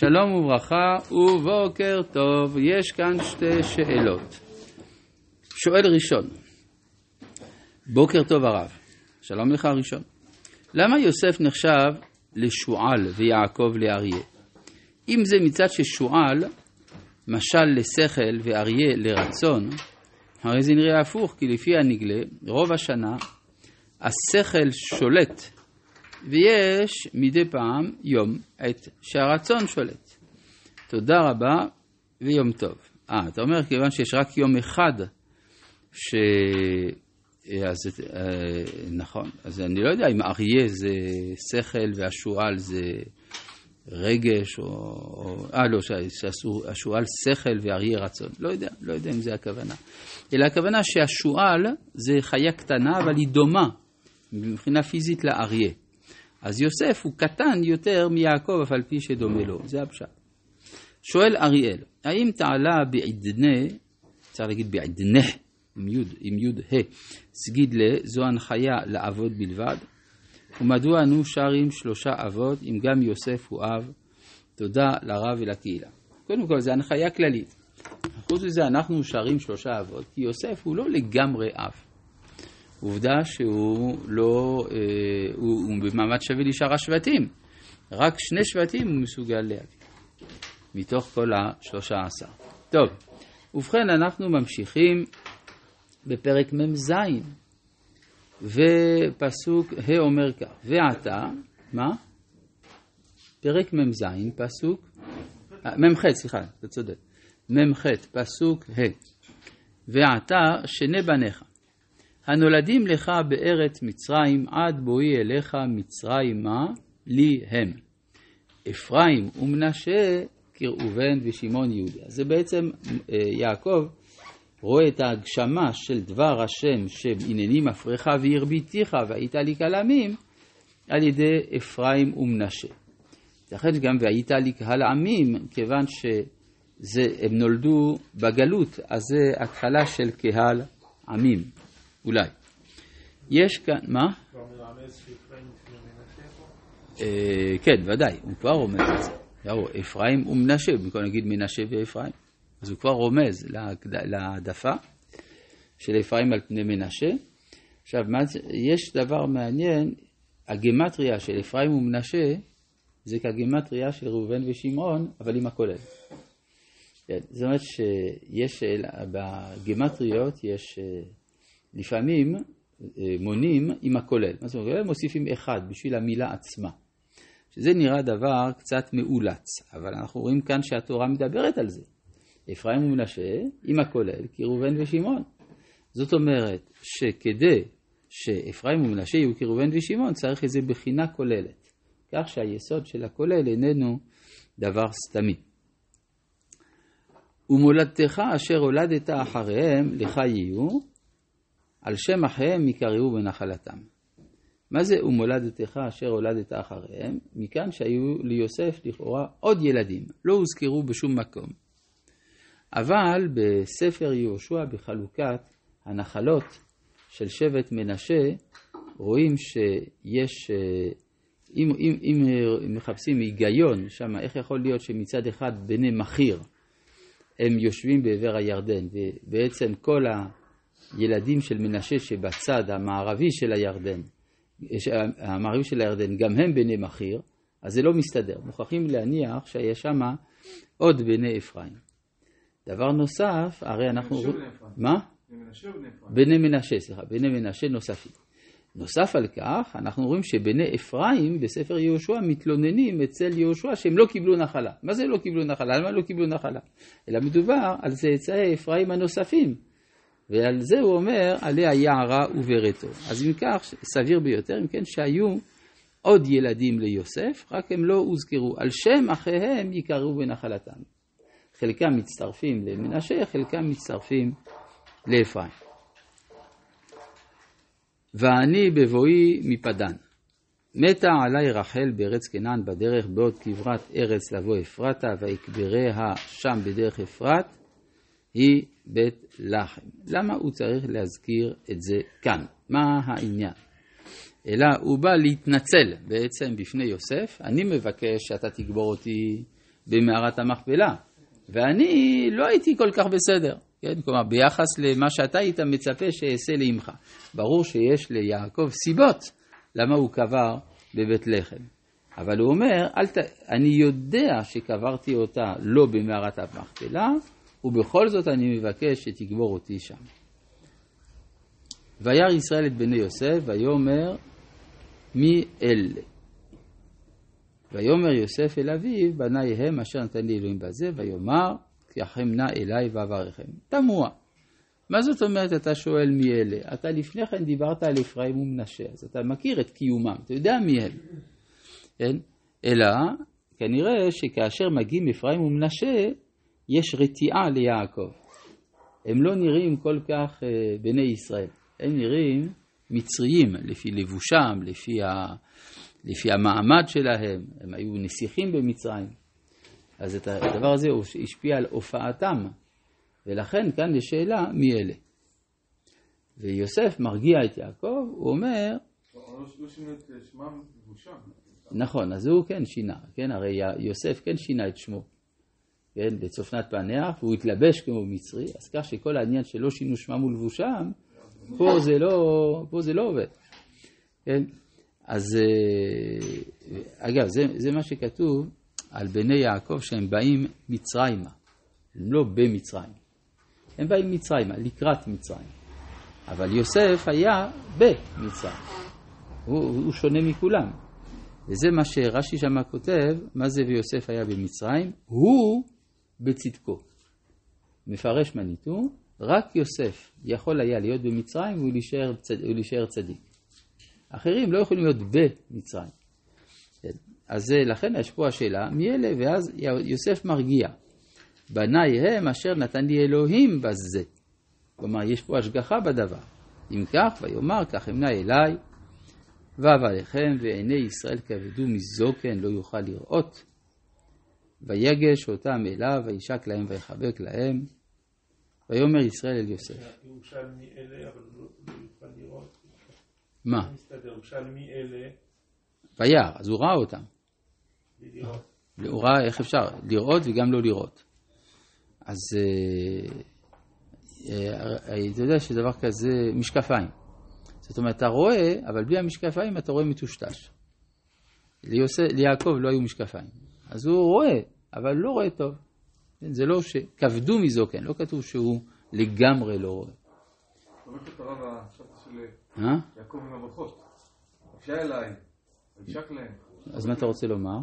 שלום וברכה ובוקר טוב, יש כאן שתי שאלות. שואל ראשון, בוקר טוב הרב, שלום לך ראשון. למה יוסף נחשב לשועל ויעקב לאריה? אם זה מצד ששועל משל לשכל ואריה לרצון, הרי זה נראה הפוך, כי לפי הנגלה, רוב השנה השכל שולט, ויש מדי פעם יום עת שהרצון שולט. תודה רבה ויום טוב. אה, אתה אומר כיוון שיש רק יום אחד ש... אז אה, נכון, אז אני לא יודע אם אריה זה שכל והשועל זה רגש. או אה, לא, שהשועל שכל ואריה רצון. לא יודע, לא יודע אם זה הכוונה. אלא הכוונה שהשועל זה חיה קטנה, אבל היא דומה מבחינה פיזית לאריה. אז יוסף הוא קטן יותר מיעקב, אף על פי שדומה לו. זה הפשט. שואל אריאל, האם תעלה בעדנה, צריך להגיד בעדנה, עם יוד, עם יוד ה', סגידלה, זו הנחיה לאבות בלבד? ומדוע אנו שרים שלושה אבות אם גם יוסף הוא אב? תודה לרב ולקהילה. קודם כל, זו הנחיה כללית. חוץ מזה, אנחנו שרים שלושה אבות, כי יוסף הוא לא לגמרי אב. עובדה שהוא לא, אה, הוא, הוא במעמד שווה לשאר השבטים. רק שני שבטים הוא מסוגל להביא, מתוך כל השלושה עשר. טוב, ובכן אנחנו ממשיכים בפרק מ"ז, ופסוק ה' אומר כך, ועתה, מה? פרק מ"ז, פסוק, אה, מ"ח, סליחה, אתה צודק, מ"ח, פסוק ה', ועתה שני בניך, הנולדים לך בארץ מצרים עד בואי אליך מצרימה לי הם. אפרים ומנשה כראובן ושמעון יהודה. זה בעצם אה, יעקב רואה את ההגשמה של דבר השם שהנני מפריך והרביתיך והיית לי כלמים על ידי אפרים ומנשה. ייתכן גם והיית לי קהל עמים, כיוון שהם נולדו בגלות, אז זה התחלה של קהל עמים. אולי. יש כאן, מה? אה, כן, ודאי, הוא כבר רומז את זה. אפרים ומנשה, במקום להגיד מנשה ואפרים. אז הוא כבר רומז להעדפה של אפרים על פני מנשה. עכשיו, יש דבר מעניין, הגימטריה של אפרים ומנשה זה כגימטריה של ראובן ושמעון, אבל עם הכולל. כן, זאת אומרת שיש, בגימטריות יש אה, לפעמים אה, מונים עם הכולל. מה זאת אומרת? מוסיפים אחד בשביל המילה עצמה. שזה נראה דבר קצת מאולץ, אבל אנחנו רואים כאן שהתורה מדברת על זה. אפרים ומנשה עם הכולל, כי ראובן ושמעון. זאת אומרת שכדי שאפרים ומנשה יהיו כראובן ושמעון, צריך איזו בחינה כוללת. כך שהיסוד של הכולל איננו דבר סתמי. ומולדתך אשר הולדת אחריהם, לך יהיו, על שם אחיהם יקראו בנחלתם. מה זה ומולדתך אשר הולדת אחריהם? מכאן שהיו ליוסף לכאורה עוד ילדים, לא הוזכרו בשום מקום. אבל בספר יהושע בחלוקת הנחלות של שבט מנשה, רואים שיש, אם, אם, אם מחפשים היגיון שם, איך יכול להיות שמצד אחד בני מכיר הם יושבים בעבר הירדן, ובעצם כל ה... ילדים של מנשה שבצד המערבי של הירדן, המערבי של הירדן, גם הם בני מכיר, אז זה לא מסתדר. מוכרחים להניח שהיה שם עוד בני אפרים. דבר נוסף, הרי אנחנו... מה? בני מנשה, סליחה, בני מנשה נוספים. נוסף על כך, אנחנו רואים שבני אפרים בספר יהושע מתלוננים אצל יהושע שהם לא קיבלו נחלה. מה זה לא קיבלו נחלה? למה לא קיבלו נחלה? אלא מדובר על צאצאי אפרים הנוספים, ועל זה הוא אומר, עליה יערה וברתו. אז אם כך, סביר ביותר, אם כן, שהיו עוד ילדים ליוסף, רק הם לא הוזכרו. על שם אחיהם יקראו בנחלתם. חלקם מצטרפים למנשה, חלקם מצטרפים לאפרים. ואני בבואי מפדן. מתה עלי רחל בארץ כנען בדרך בעוד כברת ארץ לבוא אפרתה, ויקבריה שם בדרך אפרת, היא בית לחם. למה הוא צריך להזכיר את זה כאן? מה העניין? אלא הוא בא להתנצל בעצם בפני יוסף, אני מבקש שאתה תגבור אותי במערת המכפלה, ואני לא הייתי כל כך בסדר. כן? כלומר, ביחס למה שאתה היית מצפה שאעשה לאמך. ברור שיש ליעקב סיבות למה הוא קבר בבית לחם. אבל הוא אומר, ת... אני יודע שקברתי אותה לא במערת המכפלה, ובכל זאת אני מבקש שתקבור אותי שם. וירא ישראל את בני יוסף, ויאמר מי אלה? ויאמר יוסף אל אביו, בניי הם אשר נתן לי אלוהים בזה, ויאמר, קחם נא אליי ואברכם. תמוה. מה זאת אומרת אתה שואל מי אלה? אתה לפני כן דיברת על אפרים ומנשה, אז אתה מכיר את קיומם, אתה יודע מי הם. כן? אלא, כנראה שכאשר מגיעים אפרים ומנשה, יש רתיעה ליעקב. הם לא נראים כל כך אה, בני ישראל, הם נראים מצריים, לפי לבושם, לפי, ה, לפי המעמד שלהם, הם היו נסיכים במצרים. אז את הדבר הזה השפיע על הופעתם, ולכן כאן יש שאלה מי אלה. ויוסף מרגיע את יעקב, הוא אומר... לא, לא לבושם. נכון, אז הוא כן שינה, כן, הרי יוסף כן שינה את שמו, כן, בצופנת פניה, והוא התלבש כמו מצרי, אז כך שכל העניין שלא שינו שמם ולבושם, פה זה לא, פה זה לא עובד, כן, אז אה, אגב, זה, זה מה שכתוב על בני יעקב שהם באים מצרימה, הם לא במצרים, הם באים מצרימה, לקראת מצרים, אבל יוסף היה במצרים, הוא, הוא שונה מכולם. וזה מה שרש"י שמה כותב, מה זה ויוסף היה במצרים? הוא בצדקו. מפרש מניטו, רק יוסף יכול היה להיות במצרים ולהישאר, צד, ולהישאר צדיק. אחרים לא יכולים להיות במצרים. אז לכן יש פה השאלה, מי אלה? ואז יוסף מרגיע. בניי הם אשר נתן לי אלוהים בזה. כלומר, יש פה השגחה בדבר. אם כך, ויאמר, כך אמנה אליי, וו עליכם ועיני ישראל כבדו מזוקן לא יוכל לראות. ויגש אותם אליו וישק להם ויחבק להם. ויאמר ישראל אל יוסף. ירושלמי אלה אבל לא, לא יוכל לראות. מה? ירושלמי אלה. וירא, אז הוא ראה אותם. הוא ראה איך אפשר לראות וגם לא לראות. אז אה, אה, אתה יודע שדבר כזה, משקפיים. זאת אומרת, אתה רואה, אבל בלי המשקפיים אתה רואה מטושטש. ליעקב לא היו משקפיים. אז הוא רואה, אבל לא רואה טוב. זה לא שכבדו מזוקן, לא כתוב שהוא לגמרי לא רואה. אה? יעקב עם הברכות. אפשר אליי, וישק להם. אז מה אתה רוצה לומר?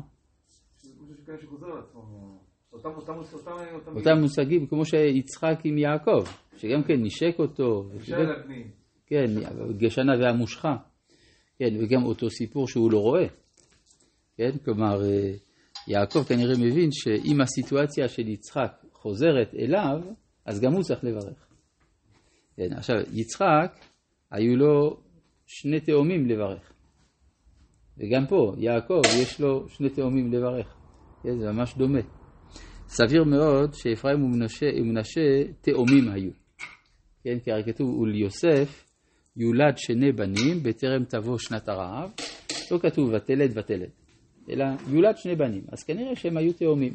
אותם מושגים כמו שיצחק עם יעקב, שגם כן נשק אותו. כן, גשנה והמושכה, כן, וגם אותו סיפור שהוא לא רואה, כן, כלומר, אה, יעקב כנראה מבין שאם הסיטואציה של יצחק חוזרת אליו, אז גם הוא צריך לברך. כן, עכשיו, יצחק, היו לו שני תאומים לברך. וגם פה, יעקב, יש לו שני תאומים לברך. כן, זה ממש דומה. סביר מאוד שאפרים ומנשה תאומים היו. כן, כי הרי כתוב, וליוסף יולד שני בנים בטרם תבוא שנת הרעב, לא כתוב ותלד ותלד, אלא יולד שני בנים, אז כנראה שהם היו תאומים.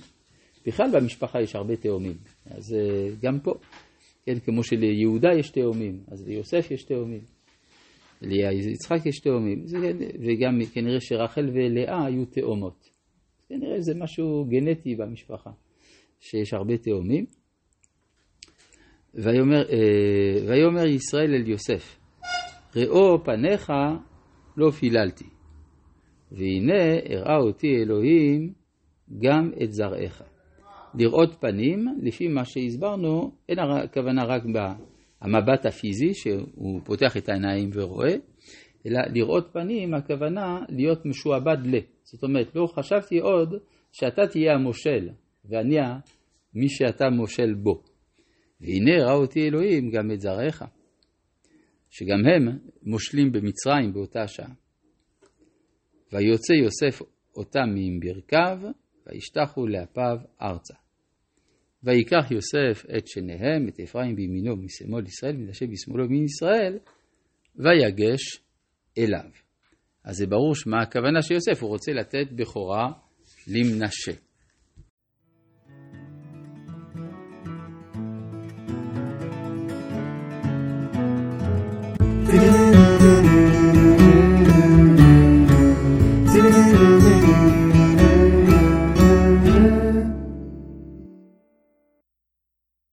בכלל במשפחה יש הרבה תאומים, אז אה, גם פה, כן, כמו שליהודה יש תאומים, אז ליוסף יש תאומים, ליצחק יש תאומים, כן, וגם כנראה שרחל ולאה היו תאומות. כנראה זה משהו גנטי במשפחה, שיש הרבה תאומים. ויאמר, אה, ויאמר ישראל אל יוסף, ראו פניך לא פיללתי, והנה הראה אותי אלוהים גם את זרעך. לראות פנים, לפי מה שהסברנו, אין הכוונה רק במבט הפיזי, שהוא פותח את העיניים ורואה, אלא לראות פנים, הכוונה להיות משועבד ל. זאת אומרת, לא חשבתי עוד שאתה תהיה המושל, ואני מי שאתה מושל בו. והנה ראה אותי אלוהים גם את זרעך. שגם הם מושלים במצרים באותה שעה. ויוצא יוסף אותם מברכיו, וישתחו לאפיו ארצה. ויקח יוסף את שניהם, את אפרים בימינו משמאל ישראל, מנשה בשמאלו מן ישראל, ויגש אליו. אז זה ברור שמה הכוונה של יוסף, הוא רוצה לתת בכורה למנשה.